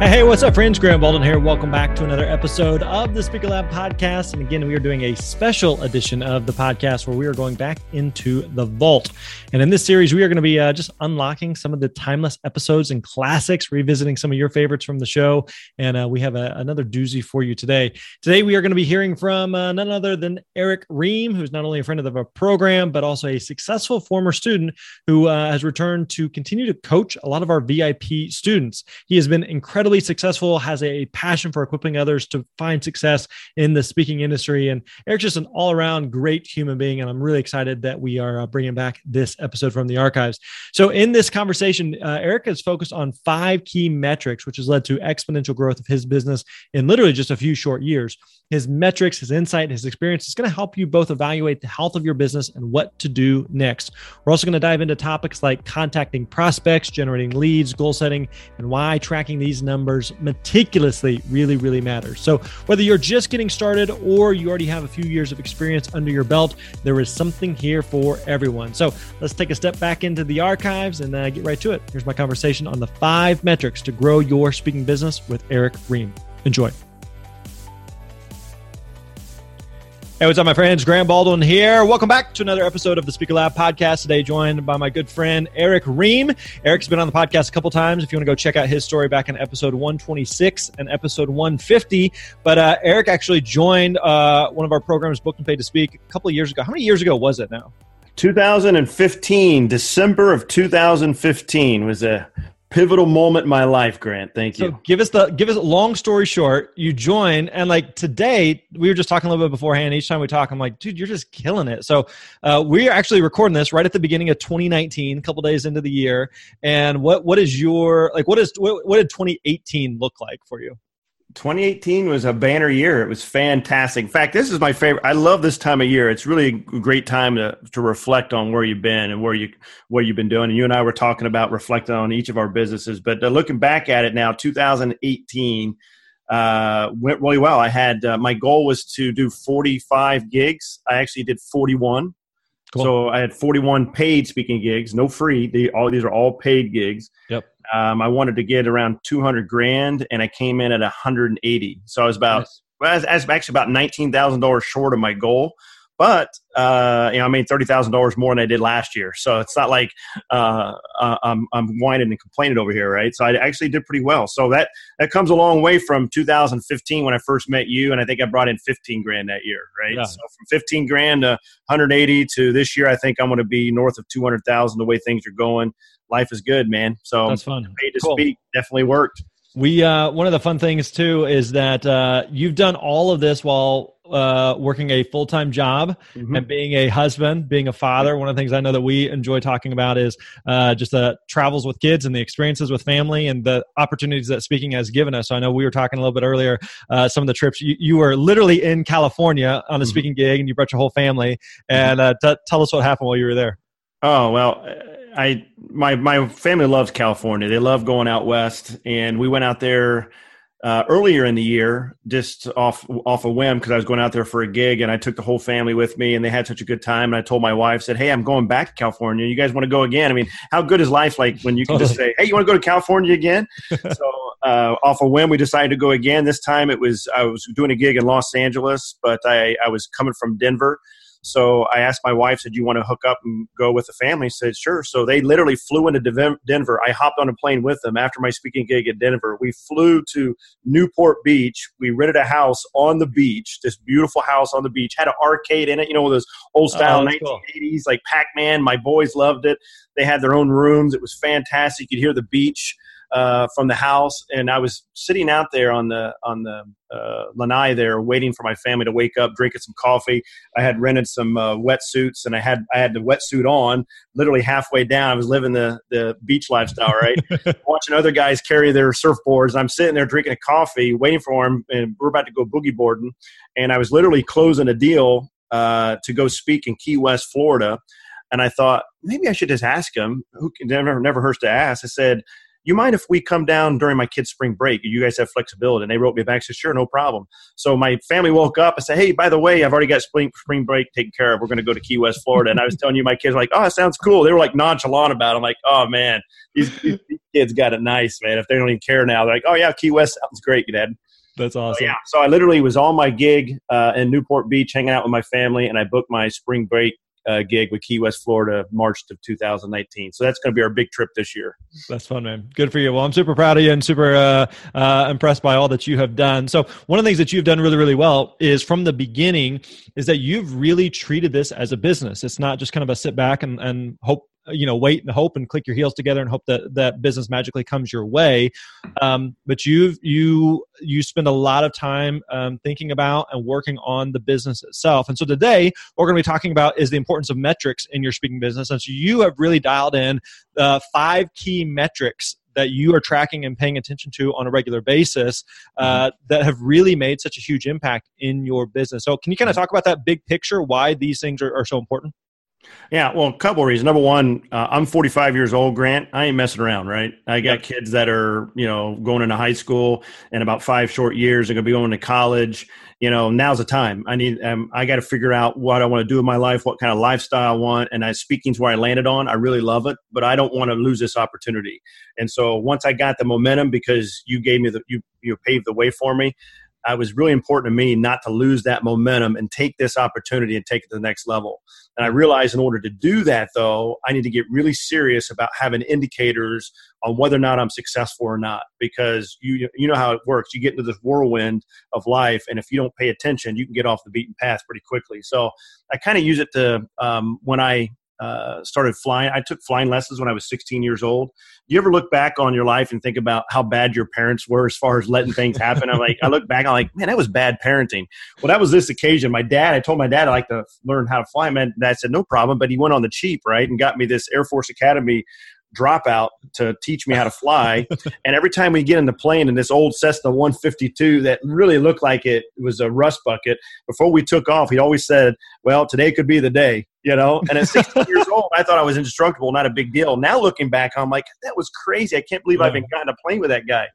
Hey, hey, what's up, friends? Grant Baldwin here. Welcome back to another episode of the Speaker Lab podcast. And again, we are doing a special edition of the podcast where we are going back into the vault. And in this series, we are going to be uh, just unlocking some of the timeless episodes and classics, revisiting some of your favorites from the show. And uh, we have a, another doozy for you today. Today, we are going to be hearing from uh, none other than Erick Rheam, who's not only a friend of the program, but also a successful former student who uh, has returned to continue to coach a lot of our VIP students. He has been incredible incredibly successful, has a passion for equipping others to find success in the speaking industry. And Erick's just an all around great human being. And I'm really excited that we are uh, bringing back this episode from the archives. So, in this conversation, uh, Erick has focused on five key metrics, which has led to exponential growth of his business in literally just a few short years. His metrics, his insight, his experience is going to help you both evaluate the health of your business and what to do next. We're also going to dive into topics like contacting prospects, generating leads, goal setting, and why tracking these numbers numbers meticulously really, really matters. So, whether you're just getting started or you already have a few years of experience under your belt, there is something here for everyone. So, let's take a step back into the archives and uh, get right to it. Here's my conversation on the five metrics to grow your speaking business with Erick Rheam. Enjoy. Hey, what's up, my friends? Grant Baldwin here. Welcome back to another episode of the Speaker Lab podcast. Today, joined by my good friend Erick Rheam. Erick's been on the podcast a couple times. If you want to go check out his story back in episode 126 and episode 150. But uh, Erick actually joined uh, one of our programs, Booked and Paid to Speak, a couple years ago. How many years ago was it now? 2015, December of 2015 was a pivotal moment in my life grant. Thank you. so give us the give us a long story short you join and like today we were just talking a little bit beforehand. Each time we talk i'm like dude you're just killing it. So uh, we're actually recording this right at the beginning of 2019 a couple days into the year. And what what is your like what is what, what did 2018 look like for you 2018 was a banner year. It was fantastic. In fact, this is my favorite. I love this time of year. It's really a great time to, to reflect on where you've been and where you what you've been doing. And you and I were talking about reflecting on each of our businesses. But uh, looking back at it now, 2018 uh, went really well. I had uh, my goal was to do 45 gigs. I actually did 41. Cool. So I had 41 paid speaking gigs, no free. They, all these are all paid gigs. Yep. Um, I wanted to get around 200 grand, and I came in at 180. So I was about, nice. well, I was, I was actually about $19,000 short of my goal. But uh, you know, I made thirty thousand dollars more than I did last year, so it's not like uh, uh, I'm, I'm whining and complaining over here, right? So I actually did pretty well. So that that comes a long way from 2015 when I first met you, and I think I brought in 15 grand that year, right? Yeah. So from 15 grand to 180 to this year, I think I'm going to be north of 200,000. The way things are going, life is good, man. So that's fun. Paid to cool. speak definitely worked. We uh, one of the fun things too is that uh, you've done all of this while uh, working a full time job mm-hmm. and being a husband, being a father. One of the things I know that we enjoy talking about is uh, just the travels with kids and the experiences with family and the opportunities that speaking has given us. So I know we were talking a little bit earlier. Uh, some of the trips you, you, were literally in California on a mm-hmm. speaking gig, and you brought your whole family. And uh, t- tell us what happened while you were there. Oh well I my my family loves California. They love going out west, and we went out there uh, earlier in the year just off off a whim because I was going out there for a gig, and I took the whole family with me, and they had such a good time. And I told my wife, said, "Hey, I'm going back to California. You guys want to go again? I mean, how good is life like when you can just say, "Hey, you want to go to California again?" so uh, off a whim, we decided to go again. This time, it was I was doing a gig in Los Angeles, but I I was coming from Denver So I asked my wife, said, "You want to hook up and go with the family?" She said, "Sure." So they literally flew into Denver. I hopped on a plane with them after my speaking gig at Denver. We flew to Newport Beach. We rented a house on the beach, this beautiful house on the beach. Had an arcade in it, you know, those old uh-huh, style oh, 1980s cool. like Pac Man. My boys loved it. They had their own rooms. It was fantastic. You could hear the beach uh, from the house, and I was sitting out there on the on the uh, lanai there, waiting for my family to wake up, drinking some coffee. I had rented some uh, wetsuits, and I had I had the wetsuit on. Literally halfway down, I was living the the beach lifestyle, right? Watching other guys carry their surfboards. I'm sitting there drinking a coffee, waiting for them, and we're about to go boogie boarding. And I was literally closing a deal uh, to go speak in Key West, Florida. And I thought maybe I should just ask him. Who never never hurts to ask. I said, you mind if we come down during my kids' spring break? You guys have flexibility. And they wrote me back, said, sure, no problem. So my family woke up and said, hey, by the way, I've already got spring, spring break taken care of. We're going to go to Key West, Florida. And I was telling you, my kids were like, oh, it sounds cool. They were like nonchalant about it. I'm like, oh, man, these, these kids got it nice, man. If they don't even care now, they're like, oh, yeah, Key West sounds great, Dad. That's awesome. yeah. So I literally was on my gig uh, in Newport Beach, hanging out with my family, and I booked my spring break uh, gig with Key West, Florida, March of 2019. So that's going to be our big trip this year. That's fun, man. Good for you. Well, I'm super proud of you and super uh, uh, impressed by all that you have done. So one of the things that you've done really, really well is from the beginning is that you've really treated this as a business. It's not just kind of a sit back and, and hope you know wait and hope and click your heels together and hope that that business magically comes your way um, but you've you you spend a lot of time um, thinking about and working on the business itself and so today what we're going to be talking about is the importance of metrics in your speaking business and so you have really dialed in uh, five key metrics that you are tracking and paying attention to on a regular basis uh, mm-hmm. that have really made such a huge impact in your business. So, can you kind of talk about that big picture, why these things are, are so important? Yeah, well, a couple of reasons. Number one, uh, I'm 45 years old, Grant. I ain't messing around, right? I got kids that are, you know, going into high school in about five short years. They're going to be going to college. You know, now's the time. I need. Um, I got to figure out what I want to do with my life, what kind of lifestyle I want. And I speaking's where I landed on. I really love it, but I don't want to lose this opportunity. And so once I got the momentum, because you gave me the you you paved the way for me. It was really important to me not to lose that momentum and take this opportunity and take it to the next level. And I realized in order to do that, though, I need to get really serious about having indicators on whether or not I'm successful or not. Because you you know how it works. You get into this whirlwind of life, and if you don't pay attention, you can get off the beaten path pretty quickly. So I kind of use it to um, when I uh, started flying. I took flying lessons when I was 16 years old. Do you ever look back on your life and think about how bad your parents were as far as letting things happen? I'm like, I look back, I'm like, man, that was bad parenting. Well, that was this occasion. My dad, I told my dad I like to learn how to fly. Man, dad said, no problem, but he went on the cheap, right, and got me this Air Force Academy dropout to teach me how to fly. and every time we get in the plane in this old Cessna 152 that really looked like it was a rust bucket, before we took off, he always said, Well, today could be the day, you know? And at 16 years old, I thought I was indestructible, not a big deal. Now looking back, I'm like, That was crazy. I can't believe yeah. I've been gotten a plane with that guy.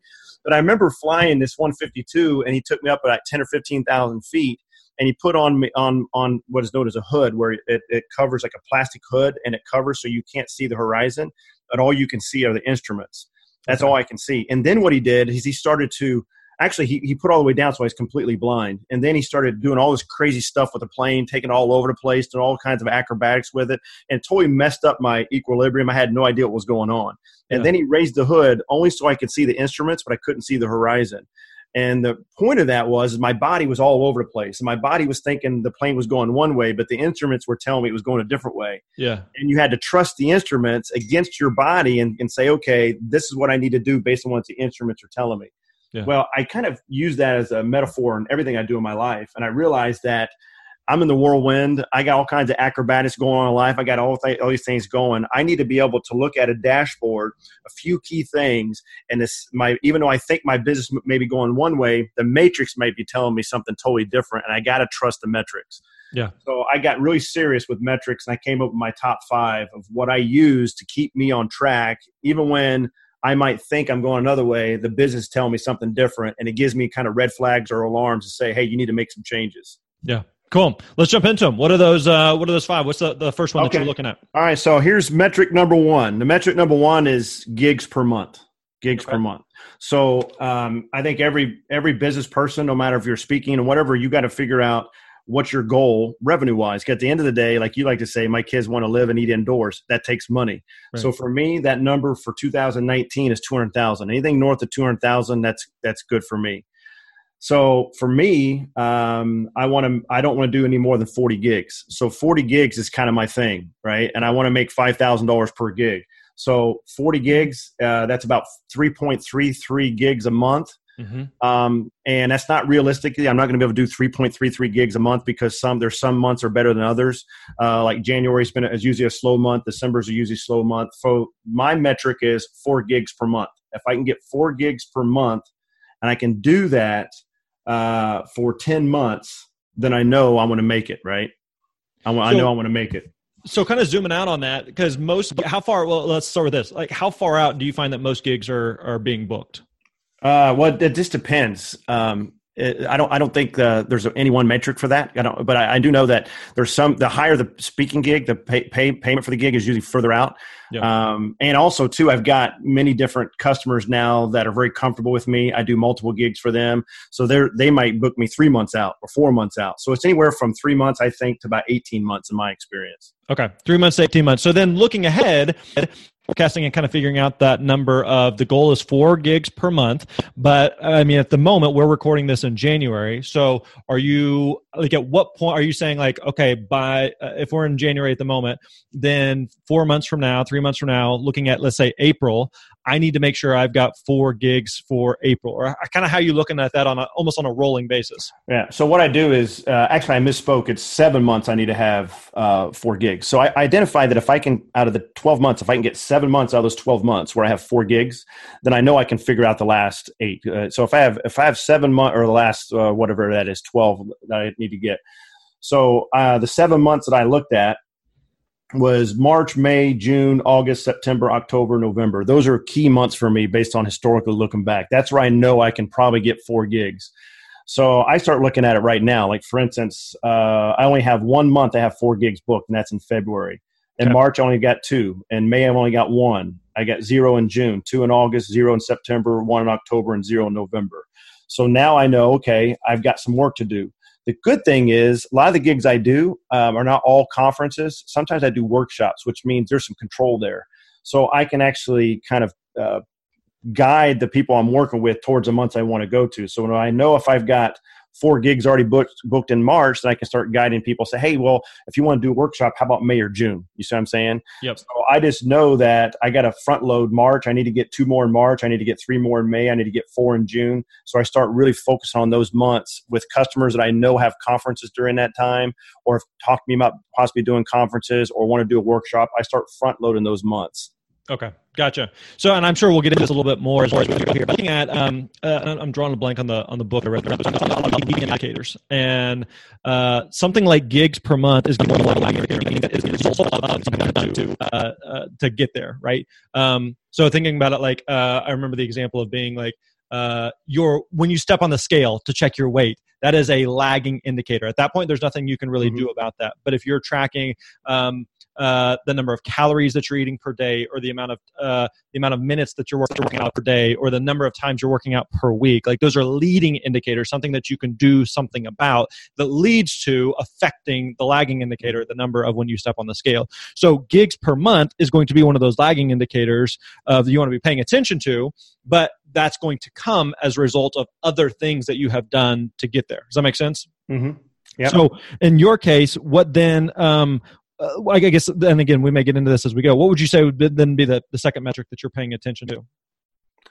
But I remember flying this 152, and he took me up about 10 or 15,000 feet and he put on me on on what is known as a hood where it, it covers like a plastic hood and it covers so you can't see the horizon and all you can see are the instruments. That's okay. all I can see. And then what he did is he started to actually he, he put all the way down so I was completely blind. And then he started doing all this crazy stuff with the plane, taking all over the place, doing all kinds of acrobatics with it, and totally messed up my equilibrium. I had no idea what was going on. And yeah. then he raised the hood only so I could see the instruments, but I couldn't see the horizon. And the point of that was my body was all over the place. And my body was thinking the plane was going one way, but the instruments were telling me it was going a different way. Yeah. And you had to trust the instruments against your body and, and say, okay, this is what I need to do based on what the instruments are telling me. Yeah. Well, I kind of use that as a metaphor in everything I do in my life. And I realized that – I'm in the whirlwind. I got all kinds of acrobatics going on in life. I got all, th- all these things going. I need to be able to look at a dashboard, a few key things, and this my even though I think my business may be going one way, the metrics might be telling me something totally different, and I got to trust the metrics. Yeah. So I got really serious with metrics, and I came up with my top five of what I use to keep me on track, even when I might think I'm going another way. The business telling me something different, and it gives me kind of red flags or alarms to say, "Hey, you need to make some changes." Yeah. Cool. Let's jump into them. What are those? Uh, what are those five? What's the, the first one okay. that you're looking at? All right. So here's metric number one. The metric number one is gigs per month. Gigs okay. per month. So um, I think every every business person, no matter if you're speaking and whatever, you got to figure out what's your goal revenue wise? At the end of the day, like you like to say, my kids want to live and eat indoors. That takes money. Right. So for me, that number for 2019 is 200,000. Anything north of 200,000, that's that's good for me. So for me, um, I want to. I don't want to do any more than 40 gigs. So 40 gigs is kind of my thing, right? And I want to make five thousand dollars per gig. So 40 gigs, uh, that's about 3.33 gigs a month. Mm-hmm. Um, and that's not realistically. I'm not going to be able to do 3.33 gigs a month because some there's some months are better than others. Uh, like January's been is usually a slow month. December's a usually slow month. So my metric is four gigs per month. If I can get four gigs per month, and I can do that uh, for 10 months, then I know I want to make it. Right? I, so, I know I want to make it. So kind of zooming out on that because most how far? Well, let's start with this. Like, how far out do you find that most gigs are are being booked? Uh, well, it just depends. Um, I don't. I don't think uh, there's any one metric for that. I don't, but I, I, do know that there's some. The higher the speaking gig, the pay, pay, payment for the gig is usually further out. Yep. Um, and also, too, I've got many different customers now that are very comfortable with me. I do multiple gigs for them, so they they might book me three months out or four months out. So it's anywhere from three months, I think, to about eighteen months in my experience. Okay, three months, eighteen months. So then, looking ahead, forecasting and kind of figuring out that number of the goal is four gigs per month but i mean at the moment we're recording this in january. So are you like at what point are you saying like okay by uh, if we're in january at the moment then four months from now three months from now looking at let's say april I need to make sure I've got four gigs for April, or kind of how you looking at that on a, almost on a rolling basis. Yeah. So what I do is uh, actually I misspoke. It's seven months I need to have uh, four gigs. So I, I identify that if I can out of the twelve months, if I can get seven months out of those twelve months where I have four gigs, then I know I can figure out the last eight. Uh, so if I have if I have seven months or the last uh, whatever that is twelve that I need to get. So uh, the seven months that I looked at was March, May, June, August, September, October, November. Those are key months for me based on historically looking back. That's where I know I can probably get four gigs. So I start looking at it right now. Like for instance, uh, I only have one month I have four gigs booked, and that's in February. In okay. March, I only got two. In May, I've only got one. I got zero in June, two in August, zero in September, one in October, and zero in November. So now I know, okay, I've got some work to do. The good thing is, a lot of the gigs I do um, are not all conferences. Sometimes I do workshops, which means there's some control there. So I can actually kind of uh, guide the people I'm working with towards the months I want to go to. So when I know if I've got four gigs already booked booked in March, then I can start guiding people. Say, hey, well, if you want to do a workshop, how about May or June? You see what I'm saying? Yep. So I just know that I got to front load March. I need to get two more in March. I need to get three more in May. I need to get four in June. So I start really focusing on those months with customers that I know have conferences during that time, or talk to me about possibly doing conferences or want to do a workshop. I start front loading those months. Okay, gotcha. So, and I'm sure we'll get into this a little bit more as far as we go here. But looking at, um, uh, I'm drawing a blank on the on the book I read. Leading indicators, and uh, something like gigs per month is going to to uh, uh, to get there, right? Um, so, thinking about it, like uh, I remember the example of being like uh, your when you step on the scale to check your weight that is a lagging indicator at that point there's nothing you can really mm-hmm. do about that but if you're tracking um, uh, the number of calories that you're eating per day, or the amount of uh, the amount of minutes that you're working out per day, or the number of times you're working out per week. Like those are leading indicators, something that you can do something about that leads to affecting the lagging indicator, the number of when you step on the scale. So gigs per month is going to be one of those lagging indicators of you want to be paying attention to, but that's going to come as a result of other things that you have done to get there. Does that make sense? Mm-hmm. Yep. So in your case, what then? Um, uh, I guess, and again, we may get into this as we go. What would you say would then be the, the second metric that you're paying attention to?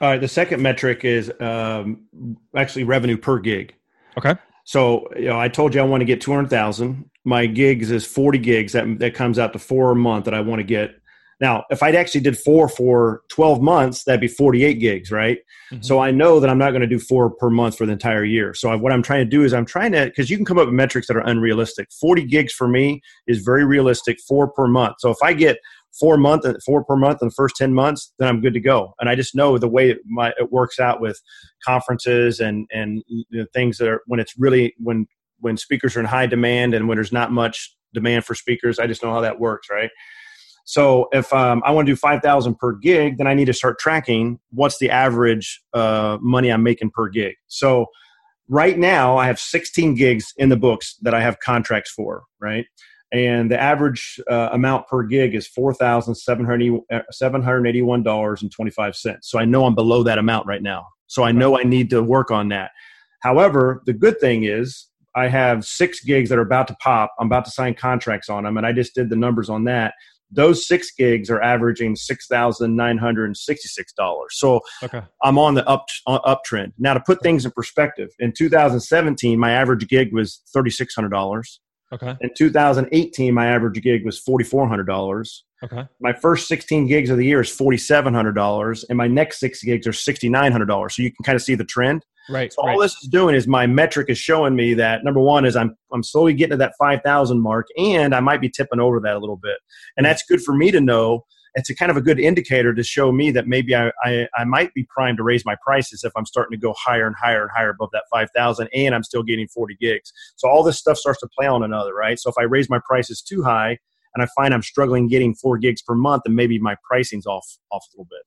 All right, the second metric is um, actually revenue per gig. Okay. So, you know, I told you I want to get 200,000. My gigs is 40 gigs. That, that comes out to four a month that I want to get. Now, if I'd actually did four for 12 months, that'd be 48 gigs, right? Mm-hmm. So I know that I'm not going to do four per month for the entire year. So I, what I'm trying to do is I'm trying to, because you can come up with metrics that are unrealistic. 40 gigs for me is very realistic, four per month. So if I get four month, four per month in the first 10 months, then I'm good to go. And I just know the way it, my, it works out with conferences and, and you know, things that are when it's really, when, when speakers are in high demand and when there's not much demand for speakers, I just know how that works, right? So if um, I want to do five thousand per gig, then I need to start tracking what's the average uh, money I'm making per gig. So right now I have 16 gigs in the books that I have contracts for, right? And the average uh, amount per gig is $4,781.25. So I know I'm below that amount right now. So I know I need to work on that. However, the good thing is I have six gigs that are about to pop. I'm about to sign contracts on them, and I just did the numbers on that. Those six gigs are averaging six thousand nine hundred and sixty-six dollars. So okay. I'm on the up uh, uptrend. Now, to put things in perspective, in 2017, my average gig was thirty-six hundred dollars. Okay. In 2018, my average gig was $4,400. Okay. My first 16 gigs of the year is $4,700, and my next six gigs are $6,900. So you can kind of see the trend. Right. So right. all this is doing is my metric is showing me that number one is I'm I'm slowly getting to that 5,000 mark, and I might be tipping over that a little bit, and that's good for me to know it's a kind of a good indicator to show me that maybe I, I, I, might be primed to raise my prices if I'm starting to go higher and higher and higher above that 5,000 and I'm still getting 40 gigs. So all this stuff starts to play on another, right? So if I raise my prices too high and I find I'm struggling getting four gigs per month, and maybe my pricing's off off a little bit.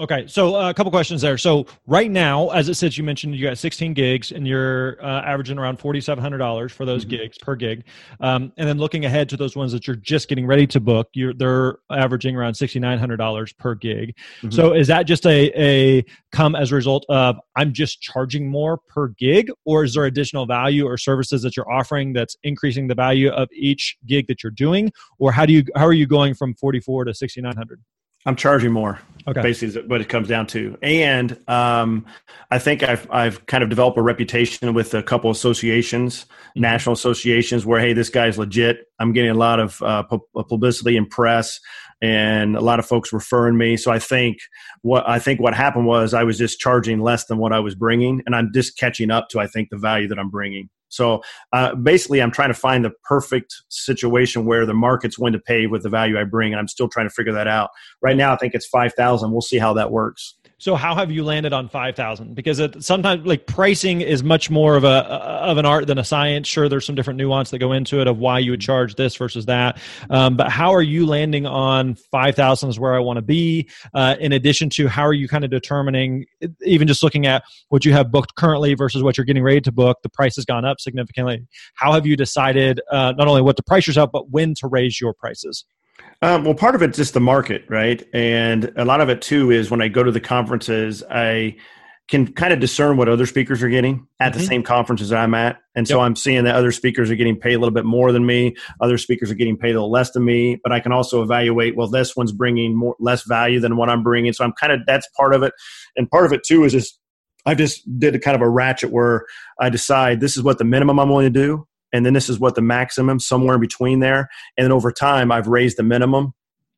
Okay, so uh, a couple questions there. So right now, as it says, you mentioned you got 16 gigs, and you're uh, averaging around $4,700 for those mm-hmm. gigs per gig. Um, and then looking ahead to those ones that you're just getting ready to book, you're they're averaging around $6,900 per gig. Mm-hmm. So is that just a a come as a result of I'm just charging more per gig, or is there additional value or services that you're offering that's increasing the value of each gig that you're doing, or how do you how are you going from 44 to 6,900? I'm charging more. Okay. Basically, is what it comes down to. And um, I think I've I've kind of developed a reputation with a couple associations, mm-hmm. national associations, where hey, this guy's legit. I'm getting a lot of uh, publicity and press, and a lot of folks referring me. So I think what I think what happened was I was just charging less than what I was bringing, and I'm just catching up to I think the value that I'm bringing. So uh, basically, I'm trying to find the perfect situation where the market's willing to pay with the value I bring, and I'm still trying to figure that out. Right now, I think it's five thousand. We'll see how that works. So how have you landed on 5000 because it, sometimes like pricing is much more of a of an art than a science. Sure there's some different nuance that go into it of why you would charge this versus that. Um, but how are you landing on 5000 is where I want to be? Uh, in addition to how are you kind of determining even just looking at what you have booked currently versus what you're getting ready to book the price has gone up significantly. How have you decided uh, not only what to price yourself but when to raise your prices um, well, part of it's just the market, right? And a lot of it too is when I go to the conferences, I can kind of discern what other speakers are getting at mm-hmm. the same conferences I'm at. And so yep. I'm seeing that other speakers are getting paid a little bit more than me. Other speakers are getting paid a little less than me. But I can also evaluate, well, this one's bringing more less value than what I'm bringing. So I'm kind of that's part of it. And part of it too is just I just did a kind of a ratchet where I decide this is what the minimum I'm willing to do and then this is what the maximum somewhere in between there. And then over time i've raised the minimum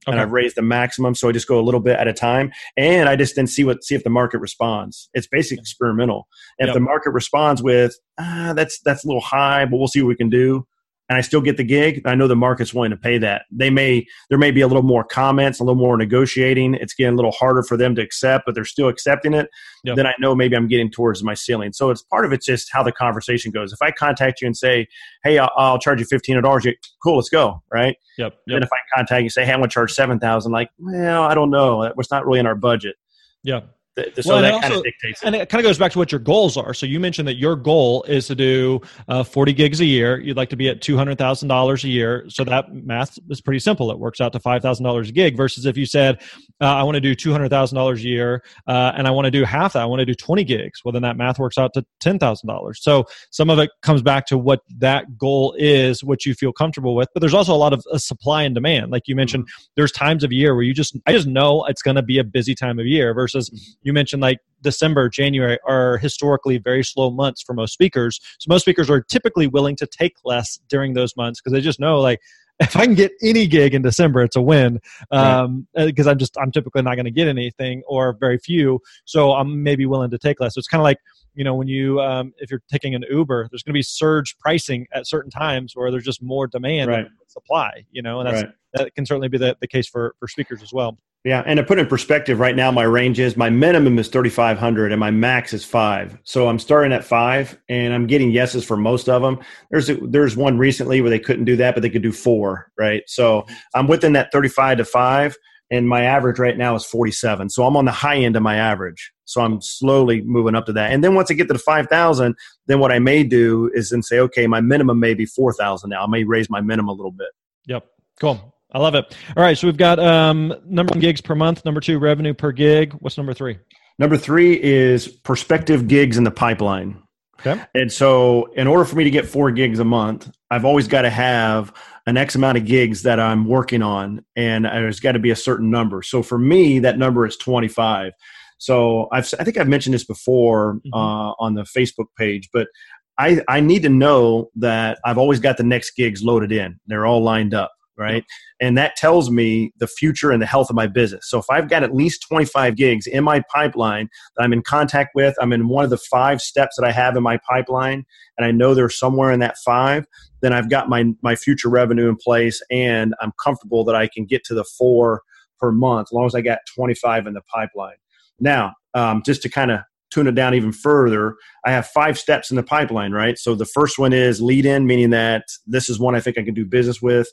okay. and i've raised the maximum so i just go a little bit at a time. And i just then see what see if the market responds. It's basically experimental. And yep. if the market responds with ah, that's that's a little high but we'll see what we can do and I still get the gig, I know the market's willing to pay that. They may there may be a little more comments, a little more negotiating. It's getting a little harder for them to accept, but they're still accepting it. Yep. Then I know maybe I'm getting towards my ceiling. So it's part of it's just how the conversation goes. If I contact you and say, "Hey, I'll, I'll charge you fifteen hundred dollars," cool, let's go, right? Yep. yep. Then if I contact you and say, "Hey, I'm to charge seven thousand," like, well, I don't know, that was not really in our budget. Yeah so well, that kind of dictates. And it kind of goes back to what your goals are. So you mentioned that your goal is to do uh, 40 gigs a year. You'd like to be at $200,000 a year. So that math is pretty simple. It works out to $5,000 a gig versus if you said, uh, I want to do $200,000 a year uh, and I want to do half that, I want to do 20 gigs. Well, then that math works out to $10,000. So some of it comes back to what that goal is, what you feel comfortable with. But there's also a lot of uh, supply and demand. Like you mentioned, mm-hmm. there's times of year where you just, I just know it's going to be a busy time of year versus you mentioned like December, January are historically very slow months for most speakers. So most speakers are typically willing to take less during those months because they just know like if I can get any gig in December, it's a win. Um, because right. I'm just I'm typically not going to get anything or very few, so I'm maybe willing to take less. So it's kind of like you know when you um, if you're taking an Uber, there's going to be surge pricing at certain times where there's just more demand right. than supply. You know, and that's right. that can certainly be the, the case for for speakers as well. Yeah, and to put in perspective, right now my range is my minimum is thirty five hundred and my max is five. So I'm starting at five, and I'm getting yeses for most of them. There's a, there's one recently where they couldn't do that, but they could do four, right? So I'm within that thirty five to five, and my average right now is forty seven. So I'm on the high end of my average. So I'm slowly moving up to that. And then once I get to the 5,000, then what I may do is then say, okay, my minimum may be 4,000 now. I may raise my minimum a little bit. Yep. Cool. I love it. All right. So we've got um, number one gigs per month, number two, revenue per gig. What's number three? Number three is prospective gigs in the pipeline. Okay. And so, in order for me to get four gigs a month, I've always got to have an X amount of gigs that I'm working on, and there's got to be a certain number. So, for me, that number is 25. So, I've, I think I've mentioned this before mm-hmm. uh, on the Facebook page, but I, I need to know that I've always got the next gigs loaded in. They're all lined up right? And that tells me the future and the health of my business. So if I've got at least 25 gigs in my pipeline that I'm in contact with, I'm in one of the five steps that I have in my pipeline, and I know they're somewhere in that five, then I've got my my future revenue in place, and I'm comfortable that I can get to the four per month as long as I got 25 in the pipeline. Now, um, just to kind of tune it down even further, I have five steps in the pipeline, right? So the first one is lead in, meaning that this is one I think I can do business with.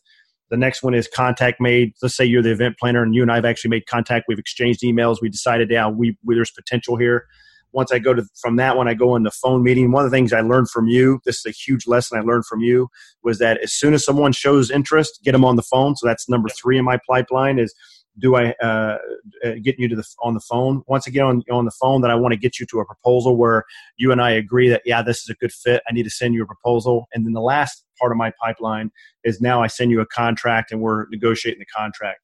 The next one is contact made. Let's say you're the event planner and you and I have actually made contact. We've exchanged emails. We decided, yeah, we, we there's potential here. Once I go to from that one, I go into phone meeting. One of the things I learned from you, this is a huge lesson I learned from you, was that as soon as someone shows interest, get them on the phone. So that's number three in my pipeline is do I uh, uh, get you to the on the phone? Once again, on on the phone, that I want to get you to a proposal where you and I agree that yeah, this is a good fit. I need to send you a proposal, and then the last part of my pipeline is now I send you a contract and we're negotiating the contract.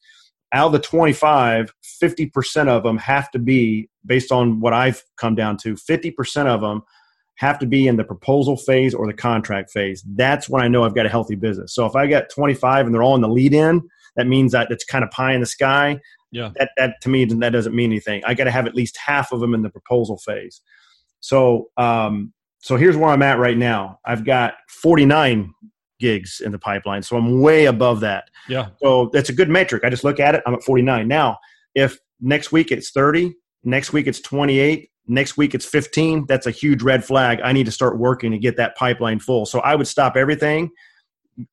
Out of the 25, 50% of them have to be, based on what I've come down to, 50% of them have to be in the proposal phase or the contract phase. That's when I know I've got a healthy business. So if I got 25 and they're all in the lead in, that means that it's kind of pie in the sky. Yeah. That, that to me, that doesn't mean anything. I got to have at least half of them in the proposal phase. So, um, so here's where I'm at right now. I've got 49 gigs in the pipeline. So I'm way above that. Yeah. So that's a good metric. I just look at it. I'm at 49. Now, if next week it's 30, next week it's 28, next week it's 15, that's a huge red flag. I need to start working to get that pipeline full. So I would stop everything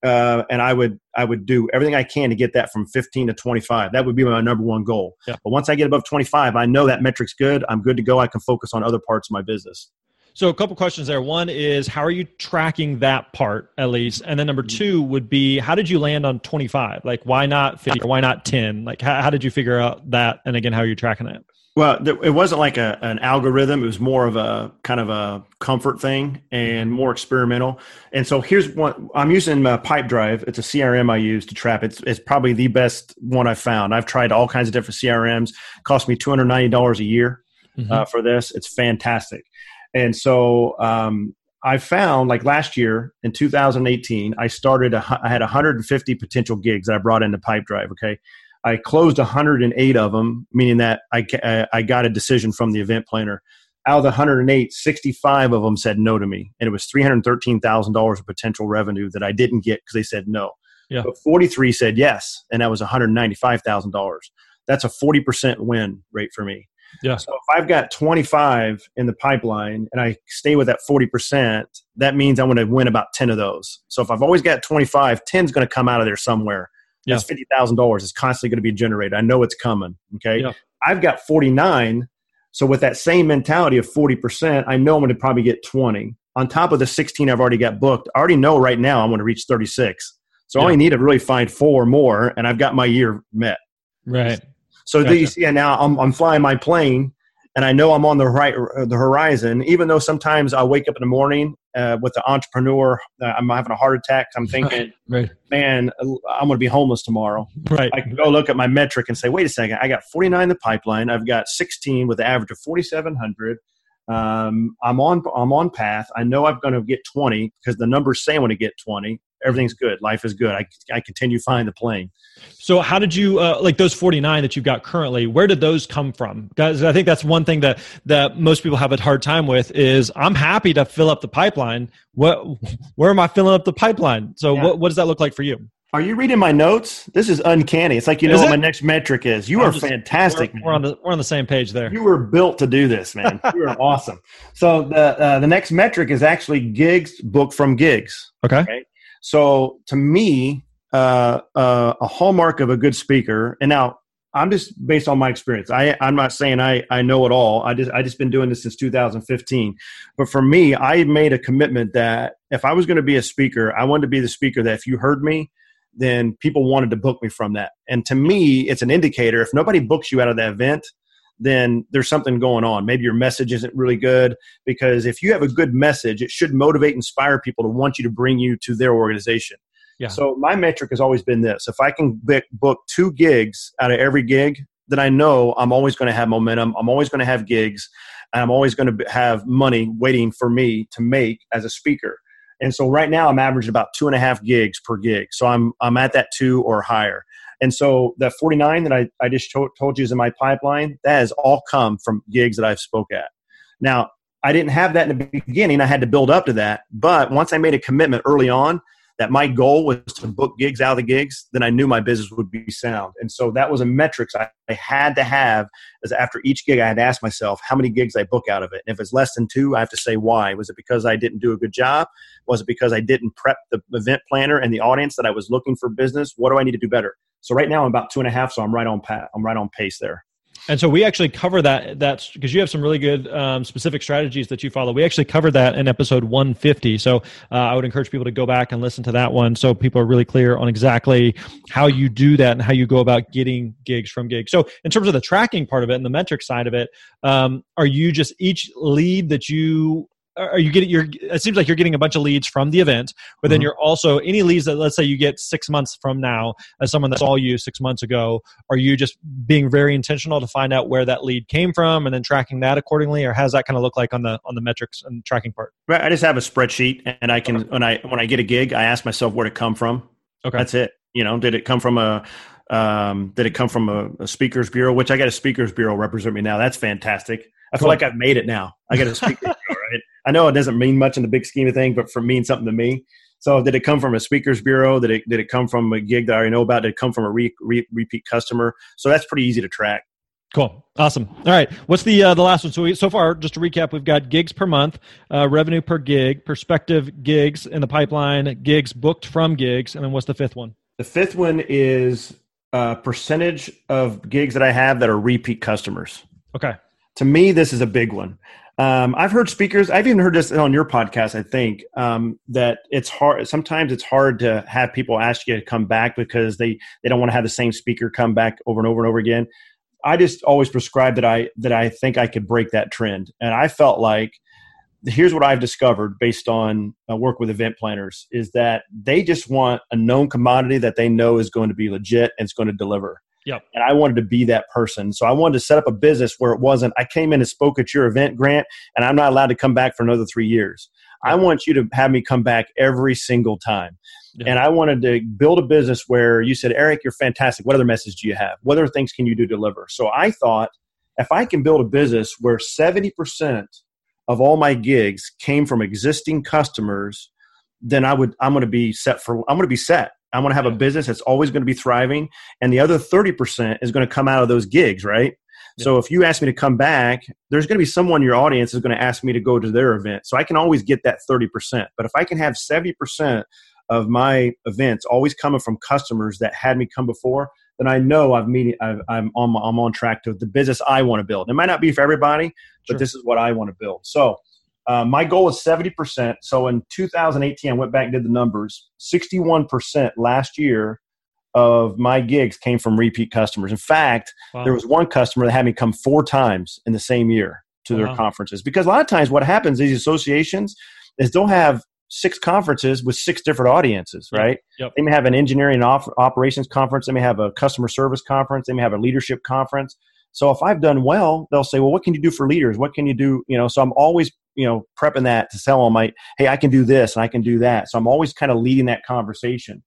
uh, and I would I would do everything I can to get that from 15 to 25. That would be my number one goal. Yeah. But once I get above 25, I know that metric's good. I'm good to go. I can focus on other parts of my business. So a couple questions there. One is how are you tracking that part at least, and then number mm-hmm. two would be how did you land on 25? Like why not 50 or why not 10? Like how, how did you figure out that? And again, how are you tracking it? Well, it wasn't like a, an algorithm. It was more of a kind of a comfort thing and more experimental. And so here's one I'm using uh, Pipedrive. It's a CRM I use to trap. It's, it's probably the best one I've found. I've tried all kinds of different CRMs. It cost me $290 a year mm-hmm. uh, for this. It's fantastic. And so um, I found like last year in 2018, I started, a, I had 150 potential gigs that I brought into Pipedrive. Okay. I closed 108 of them, meaning that I, uh, I got a decision from the event planner. Out of the 108, 65 of them said no to me. And it was $313,000 of potential revenue that I didn't get because they said no. Yeah. But 43 said yes, and that was $195,000. That's a 40% win rate for me. Yeah. So if I've got 25 in the pipeline and I stay with that 40%, that means I'm going to win about 10 of those. So if I've always got 25, 10 is going to come out of there somewhere. Yeah. That's $50,000 is constantly going to be generated. I know it's coming. Okay. Yeah. I've got 49. So with that same mentality of 40%, I know I'm going to probably get 20. On top of the 16 I've already got booked, I already know right now I'm going to reach 36. So yeah. I only need to really find four more, and I've got my year met. Right. So gotcha. you see, now I'm, I'm flying my plane, and I know I'm on the right the horizon. Even though sometimes I wake up in the morning uh, with the entrepreneur, uh, I'm having a heart attack. I'm thinking, right. man, I'm going to be homeless tomorrow. Right. I can go look at my metric and say, wait a second, I got 49 in the pipeline. I've got 16 with the average of 4,700. Um, I'm on I'm on path. I know I'm going to get 20 because the numbers say I'm going to get 20 everything's good. Life is good. I, I continue flying the plane. So how did you uh, like those 49 that you've got currently? Where did those come from? Guys, I think that's one thing that that most people have a hard time with is I'm happy to fill up the pipeline. What where am I filling up the pipeline? So yeah. what what does that look like for you? Are you reading my notes? This is uncanny. It's like you know what my next metric is. You I'm are just, fantastic. We're, we're, on the we're on the same page there. You were built to do this, man. You are awesome. So the uh, the next metric is actually gigs booked from gigs. Okay. okay? So to me, uh, uh, a hallmark of a good speaker, and now I'm just based on my experience. I, I'm not saying I, I know it all. I just I just been doing this since 2015. But for me, I made a commitment that if I was going to be a speaker, I wanted to be the speaker that if you heard me, then people wanted to book me from that. And to me, it's an indicator. If nobody books you out of that event, then there's something going on. Maybe your message isn't really good because if you have a good message, it should motivate, inspire people to want you to bring you to their organization. Yeah. So my metric has always been this: if I can book two gigs out of every gig, then I know I'm always going to have momentum. I'm always going to have gigs, and I'm always going to have money waiting for me to make as a speaker. And so right now I'm averaging about two and a half gigs per gig. So I'm I'm at that two or higher. And so that 49 that I, I just to- told you is in my pipeline, that has all come from gigs that I've spoke at. Now, I didn't have that in the beginning. I had to build up to that. But once I made a commitment early on, that my goal was to book gigs out of the gigs, then I knew my business would be sound. And so that was a metrics I, I had to have as after each gig, I had to ask myself how many gigs I book out of it. And if it's less than two, I have to say why. Was it because I didn't do a good job? Was it because I didn't prep the event planner and the audience that I was looking for business? What do I need to do better? So right now I'm about two and a half, so I'm right on pat. I'm right on pace there. And so we actually cover that. That's because you have some really good um, specific strategies that you follow. We actually covered that in episode 150. So uh, I would encourage people to go back and listen to that one, so people are really clear on exactly how you do that and how you go about getting gigs from gigs. So in terms of the tracking part of it and the metric side of it, um, are you just each lead that you are you getting you're it seems like you're getting a bunch of leads from the event but then mm-hmm. you're also any leads that let's say you get six months from now as someone that saw you six months ago are you just being very intentional to find out where that lead came from and then tracking that accordingly? Or how does that kind of look like on the on the metrics and tracking part? Right i just have a spreadsheet and i can okay. when i when i get a gig i ask myself where it come from. Okay. That's it. You know did it come from a um, did it come from a, a speakers bureau? Which i got a speakers bureau represent me now. That's fantastic. I feel cool. like I've made it now. I got a speaker, right? I know it doesn't mean much in the big scheme of things, but for means something to me. So did it come from a speakers bureau? Did it did it come from a gig that I already know about? Did it come from a re, re, repeat customer? So that's pretty easy to track. Cool, awesome. All right, what's the uh, the last one? So we, so far, just to recap, we've got gigs per month, uh, revenue per gig, prospective gigs in the pipeline, gigs booked from gigs, and then what's the fifth one? The fifth one is uh, percentage of gigs that I have that are repeat customers. Okay. To me, this is a big one. Um, I've heard speakers. I've even heard this on your podcast. I think um, that it's hard. Sometimes it's hard to have people ask you to come back because they they don't want to have the same speaker come back over and over and over again. I just always prescribe that I that I think I could break that trend, and I felt like here's what I've discovered based on uh, work with event planners is that they just want a known commodity that they know is going to be legit and it's going to deliver. Yep. And I wanted to be that person. So I wanted to set up a business where it wasn't, I came in and spoke at your event, Grant, and I'm not allowed to come back for another three years. Yep. I want you to have me come back every single time. Yep. And I wanted to build a business where you said, Erick, you're fantastic. What other message do you have? What other things can you do to deliver? So I thought if I can build a business where 70% of all my gigs came from existing customers, then I would, I'm going to be set for, I'm going to be set. I want to have a business that's always going to be thriving, and the other 30% is going to come out of those gigs, right? Yeah. So if you ask me to come back, there's going to be someone in your audience is going to ask me to go to their event. So I can always get that 30%. But if I can have 70% of my events always coming from customers that had me come before, then I know I've meeting, i am on I'm on track to the business I want to build. It might not be for everybody, but sure. this is what I want to build. So uh, my goal is 70%. So in 2018, I went back and did the numbers. 61% last year of my gigs came from repeat customers. In fact, wow. there was one customer that had me come four times in the same year to their wow. conferences. Because a lot of times what happens, these associations, is they'll have six conferences with six different audiences, right? Yep. They may have an engineering op- operations conference. They may have a customer service conference. They may have a leadership conference. So if I've done well, they'll say, well, what can you do for leaders? What can you do? You know, so I'm always, you know, prepping that to tell them, like, hey, I can do this and I can do that. So I'm always kind of leading that conversation.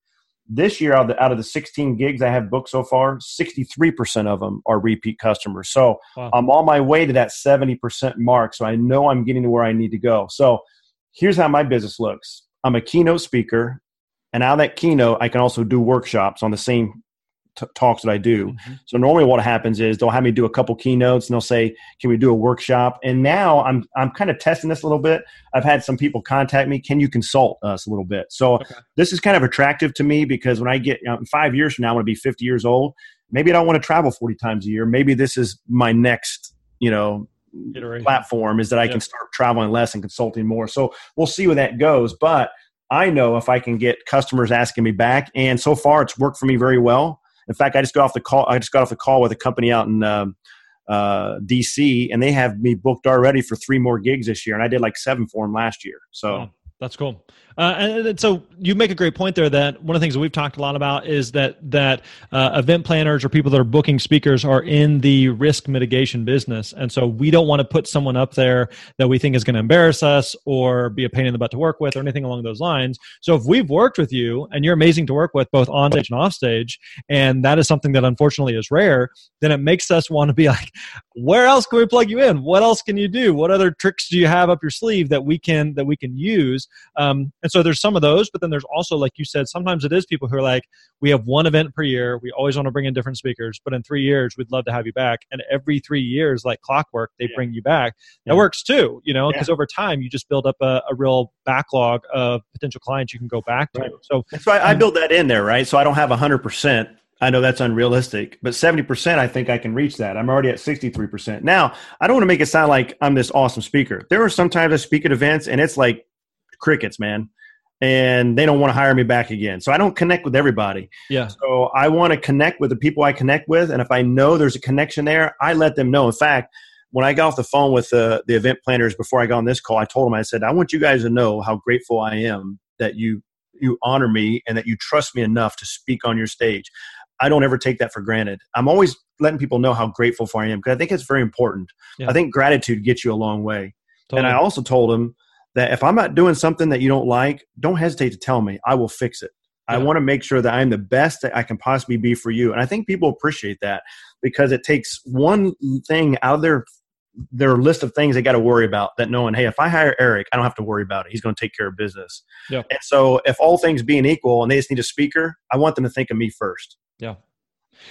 This year, out of the, out of the 16 gigs I have booked so far, 63% of them are repeat customers. So wow. I'm on my way to that 70% mark. So I know I'm getting to where I need to go. So here's how my business looks I'm a keynote speaker. And out of that keynote, I can also do workshops on the same t- talks that I do. Mm-hmm. So normally what happens is they'll have me do a couple keynotes and they'll say, "Can we do a workshop?" And now I'm I'm kind of testing this a little bit. I've had some people contact me, "Can you consult us a little bit?" So okay. this is kind of attractive to me because when I get you know, five years from now, I want to be 50 years old. maybe I don't want to travel 40 times a year. Maybe this is my next, you know, Iteration. platform is that I yep. can start traveling less and consulting more. So we'll see where that goes. But I know if I can get customers asking me back, and so far it's worked for me very well. In fact, I just got off the call. I just got off the call with a company out in um, uh, DC, and they have me booked already for three more gigs this year, and I did like seven for them last year. So. That's cool. Uh, and so you make a great point there that one of the things that we've talked a lot about is that that uh, event planners or people that are booking speakers are in the risk mitigation business, and so we don't want to put someone up there that we think is going to embarrass us or be a pain in the butt to work with or anything along those lines. So if we've worked with you and you're amazing to work with both on stage and off stage, and that is something that unfortunately is rare, then it makes us want to be like, where else can we plug you in? What else can you do? What other tricks do you have up your sleeve that we can that we can use? Um, and so there's some of those, but then there's also, like you said, sometimes it is people who are like, we have one event per year. We always want to bring in different speakers, but in three years, we'd love to have you back. And every three years, like clockwork, they yeah. bring you back. That yeah. works too, you know, because yeah. over time you just build up a, a, real backlog of potential clients you can go back to. Right. So that's why I um, build that in there, right? So I don't have 100%. I know that's unrealistic, but 70%, I think I can reach that. I'm already at 63%. Now, I don't want to make it sound like I'm this awesome speaker. There are sometimes I speak at events and it's like crickets, man and they don't want to hire me back again. So I don't connect with everybody. Yeah. So I want to connect with the people I connect with, and if I know there's a connection there, I let them know. In fact, when I got off the phone with the the event planners before I got on this call, I told them I said I want you guys to know how grateful I am that you you honor me and that you trust me enough to speak on your stage. I don't ever take that for granted. I'm always letting people know how grateful for I am because I think it's very important. Yeah. I think gratitude gets you a long way. Totally. And I also told them that if I'm not doing something that you don't like, don't hesitate to tell me. I will fix it. Yeah. I want to make sure that I'm the best that I can possibly be for you. And I think people appreciate that because it takes one thing out of their their list of things they got to worry about that knowing, hey, if I hire Erick, I don't have to worry about it. He's going to take care of business. Yeah. And so if all things being equal and they just need a speaker, I want them to think of me first. Yeah.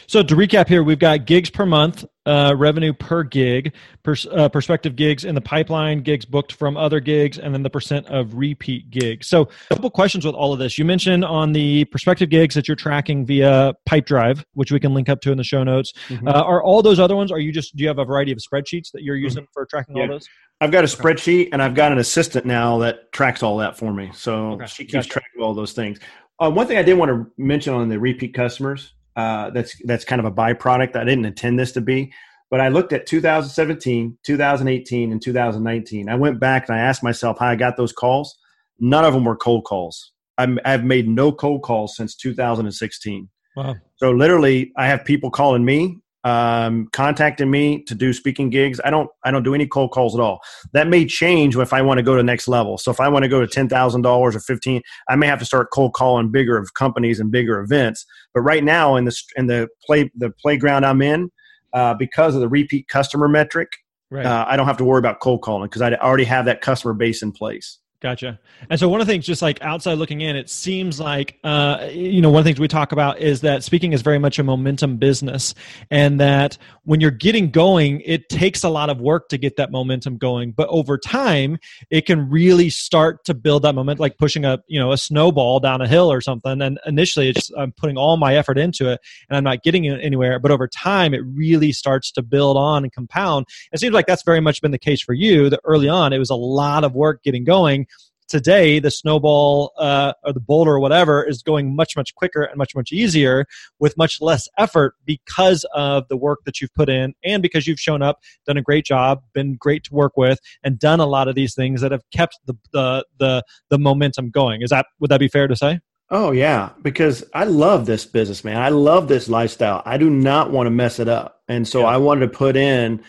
So to recap here, we've got gigs per month, uh, revenue per gig, pers- uh, prospective gigs in the pipeline, gigs booked from other gigs, and then the percent of repeat gigs. So a couple questions with all of this. You mentioned on the prospective gigs that you're tracking via Pipedrive, which we can link up to in the show notes. Mm-hmm. Uh, are all those other ones? Are you just do you have a variety of spreadsheets that you're using mm-hmm. for tracking yeah. all those? I've got a spreadsheet and I've got an assistant now that tracks all that for me. So okay. she keeps gotcha. track of all those things. Uh, one thing I did want to mention on the repeat customers uh, that's that's kind of a byproduct. I didn't intend this to be, but I looked at 2017, 2018, and 2019. I went back and I asked myself how I got those calls. None of them were cold calls. i have made no cold calls since 2016. Wow. So literally, I have people calling me um, contacting me to do speaking gigs. I don't I don't do any cold calls at all. That may change if I want to go to next level. So if I want to go to ten thousand dollars or fifteen, I may have to start cold calling bigger of companies and bigger events. But right now in the in the play the playground I'm in, uh, because of the repeat customer metric, right. uh, I don't have to worry about cold calling because I already have that customer base in place. Gotcha. And so one of the things, just like outside looking in, it seems like, uh, you know, one of the things we talk about is that speaking is very much a momentum business, and that when you're getting going, it takes a lot of work to get that momentum going. But over time, it can really start to build that momentum, like pushing a, you know, a snowball down a hill or something. And initially, it's I'm putting all my effort into it, and I'm not getting it anywhere. But over time, it really starts to build on and compound. It seems like that's very much been the case for you. That early on, it was a lot of work getting going today the snowball uh, or the boulder or whatever is going much much quicker and much much easier with much less effort because of the work that you've put in and because you've shown up done a great job been great to work with and done a lot of these things that have kept the the the, the momentum going is that would that be fair to say Oh yeah, because I love this business, man. I love this lifestyle. I do not want to mess it up, and so yeah. I wanted to put in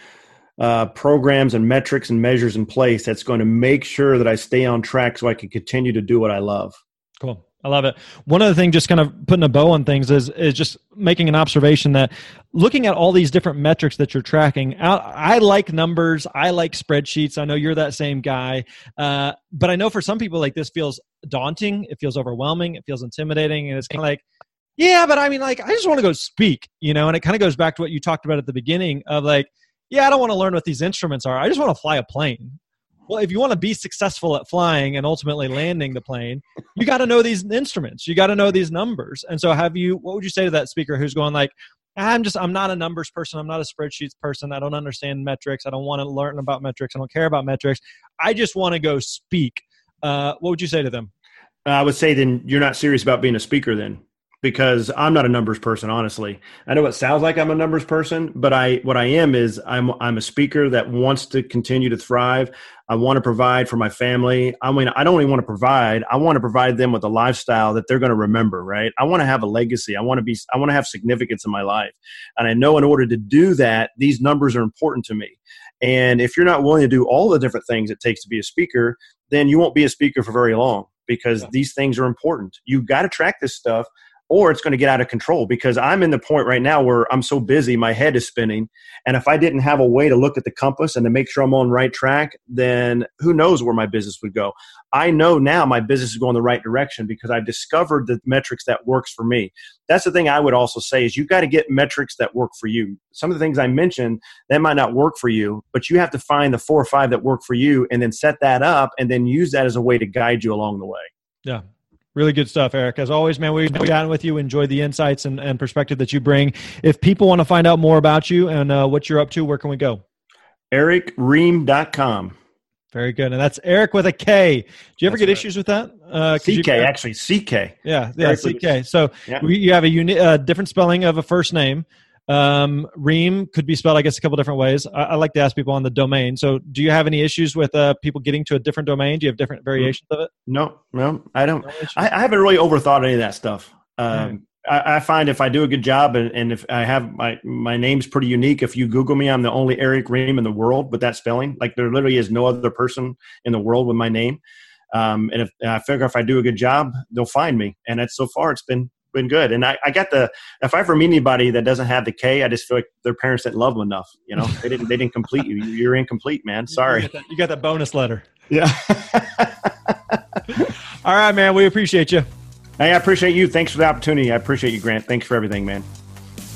uh, programs and metrics and measures in place that's going to make sure that I stay on track so I can continue to do what I love. Cool. I love it. One other thing, just kind of putting a bow on things, is is just making an observation that looking at all these different metrics that you're tracking. I, I like numbers. I like spreadsheets. I know you're that same guy, uh, but I know for some people, like this feels daunting. It feels overwhelming. It feels intimidating, and it's kind of like, yeah, but I mean, like, I just want to go speak, you know. And it kind of goes back to what you talked about at the beginning of like yeah, I don't want to learn what these instruments are. I just want to fly a plane. Well, if you want to be successful at flying and ultimately landing the plane, you got to know these instruments. You got to know these numbers. And so, have you? What would you say to that speaker who's going like, I'm just I'm not a numbers person. I'm not a spreadsheets person. I don't understand metrics. I don't want to learn about metrics. I don't care about metrics. I just want to go speak. Uh, what would you say to them? I would say then you're not serious about being a speaker then because I'm not a numbers person, honestly. I know it sounds like I'm a numbers person, but I what I am is I'm I'm a speaker that wants to continue to thrive. I want to provide for my family. I mean, I don't even want to provide. I want to provide them with a lifestyle that they're going to remember, right? I want to have a legacy. I want to be I want to have significance in my life. And I know in order to do that, these numbers are important to me. And if you're not willing to do all the different things it takes to be a speaker, then you won't be a speaker for very long because yeah. these things are important. You've got to track this stuff or it's going to get out of control because I'm in the point right now where I'm so busy, my head is spinning. And if I didn't have a way to look at the compass and to make sure I'm on the right track, then who knows where my business would go. I know now my business is going the right direction because I've discovered the metrics that works for me. That's the thing I would also say is you've got to get metrics that work for you. Some of the things I mentioned that might not work for you, but you have to find the four or five that work for you and then set that up and then use that as a way to guide you along the way. Yeah, Really good stuff, Erick. As always, man, we've been chatting with you. Enjoy the insights and, and perspective that you bring. If people want to find out more about you and uh, what you're up to, where can we go? ErickRheam.com. Very good. And that's Eric with a K. Do you ever that's get right. issues with that? Uh, CK, you, actually, CK. Yeah, yeah, Eric CK. So yeah. we, you have a uni- uh, different spelling of a first name. Um, Rheam could be spelled, I guess, a couple different ways. I, I, like to ask people on the domain. So, do you have any issues with uh, people getting to a different domain? Do you have different mm. variations of it? No, no, I don't. No I, I, haven't really overthought any of that stuff. Um, I, I, find if I do a good job and, and, if I have my my name's pretty unique. If you Google me, I'm the only Erick Rheam in the world with that spelling. Like there literally is no other person in the world with my name. Um, and if and I figure if I do a good job, they'll find me. And it's so far it's been been good. And I, I got the if I ever meet anybody that doesn't have the K, I just feel like their parents didn't love them enough. You know, they didn't they didn't complete you. You're incomplete, man. Sorry. You got that, you got that bonus letter. Yeah. All right, man. We appreciate you. Hey, I appreciate you. Thanks for the opportunity. I appreciate you, Grant. Thanks for everything, man.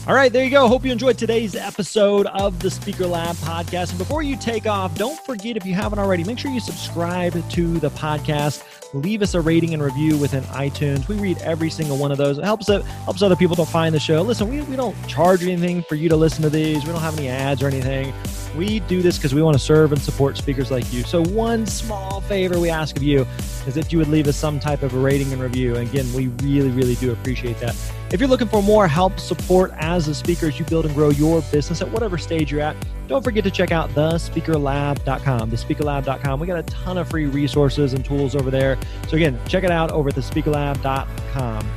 All right, there you go. Hope you enjoyed today's episode of the Speaker Lab podcast. And before you take off, don't forget if you haven't already, make sure you subscribe to the podcast leave us a rating and review within iTunes. We read every single one of those. It helps it helps other people to find the show. Listen, we, we don't charge anything for you to listen to these. We don't have any ads or anything. We do this because we want to serve and support speakers like you. So one small favor we ask of you is if you would leave us some type of a rating and review. And again, we really, really do appreciate that. If you're looking for more help, support as a speaker as you build and grow your business at whatever stage you're at, don't forget to check out thespeakerlab.com. Thespeakerlab.com. We got a ton of free resources and tools over there. So again, check it out over at thespeakerlab.com.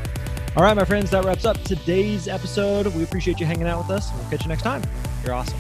All right, my friends, that wraps up today's episode. We appreciate you hanging out with us. We'll catch you next time. You're awesome.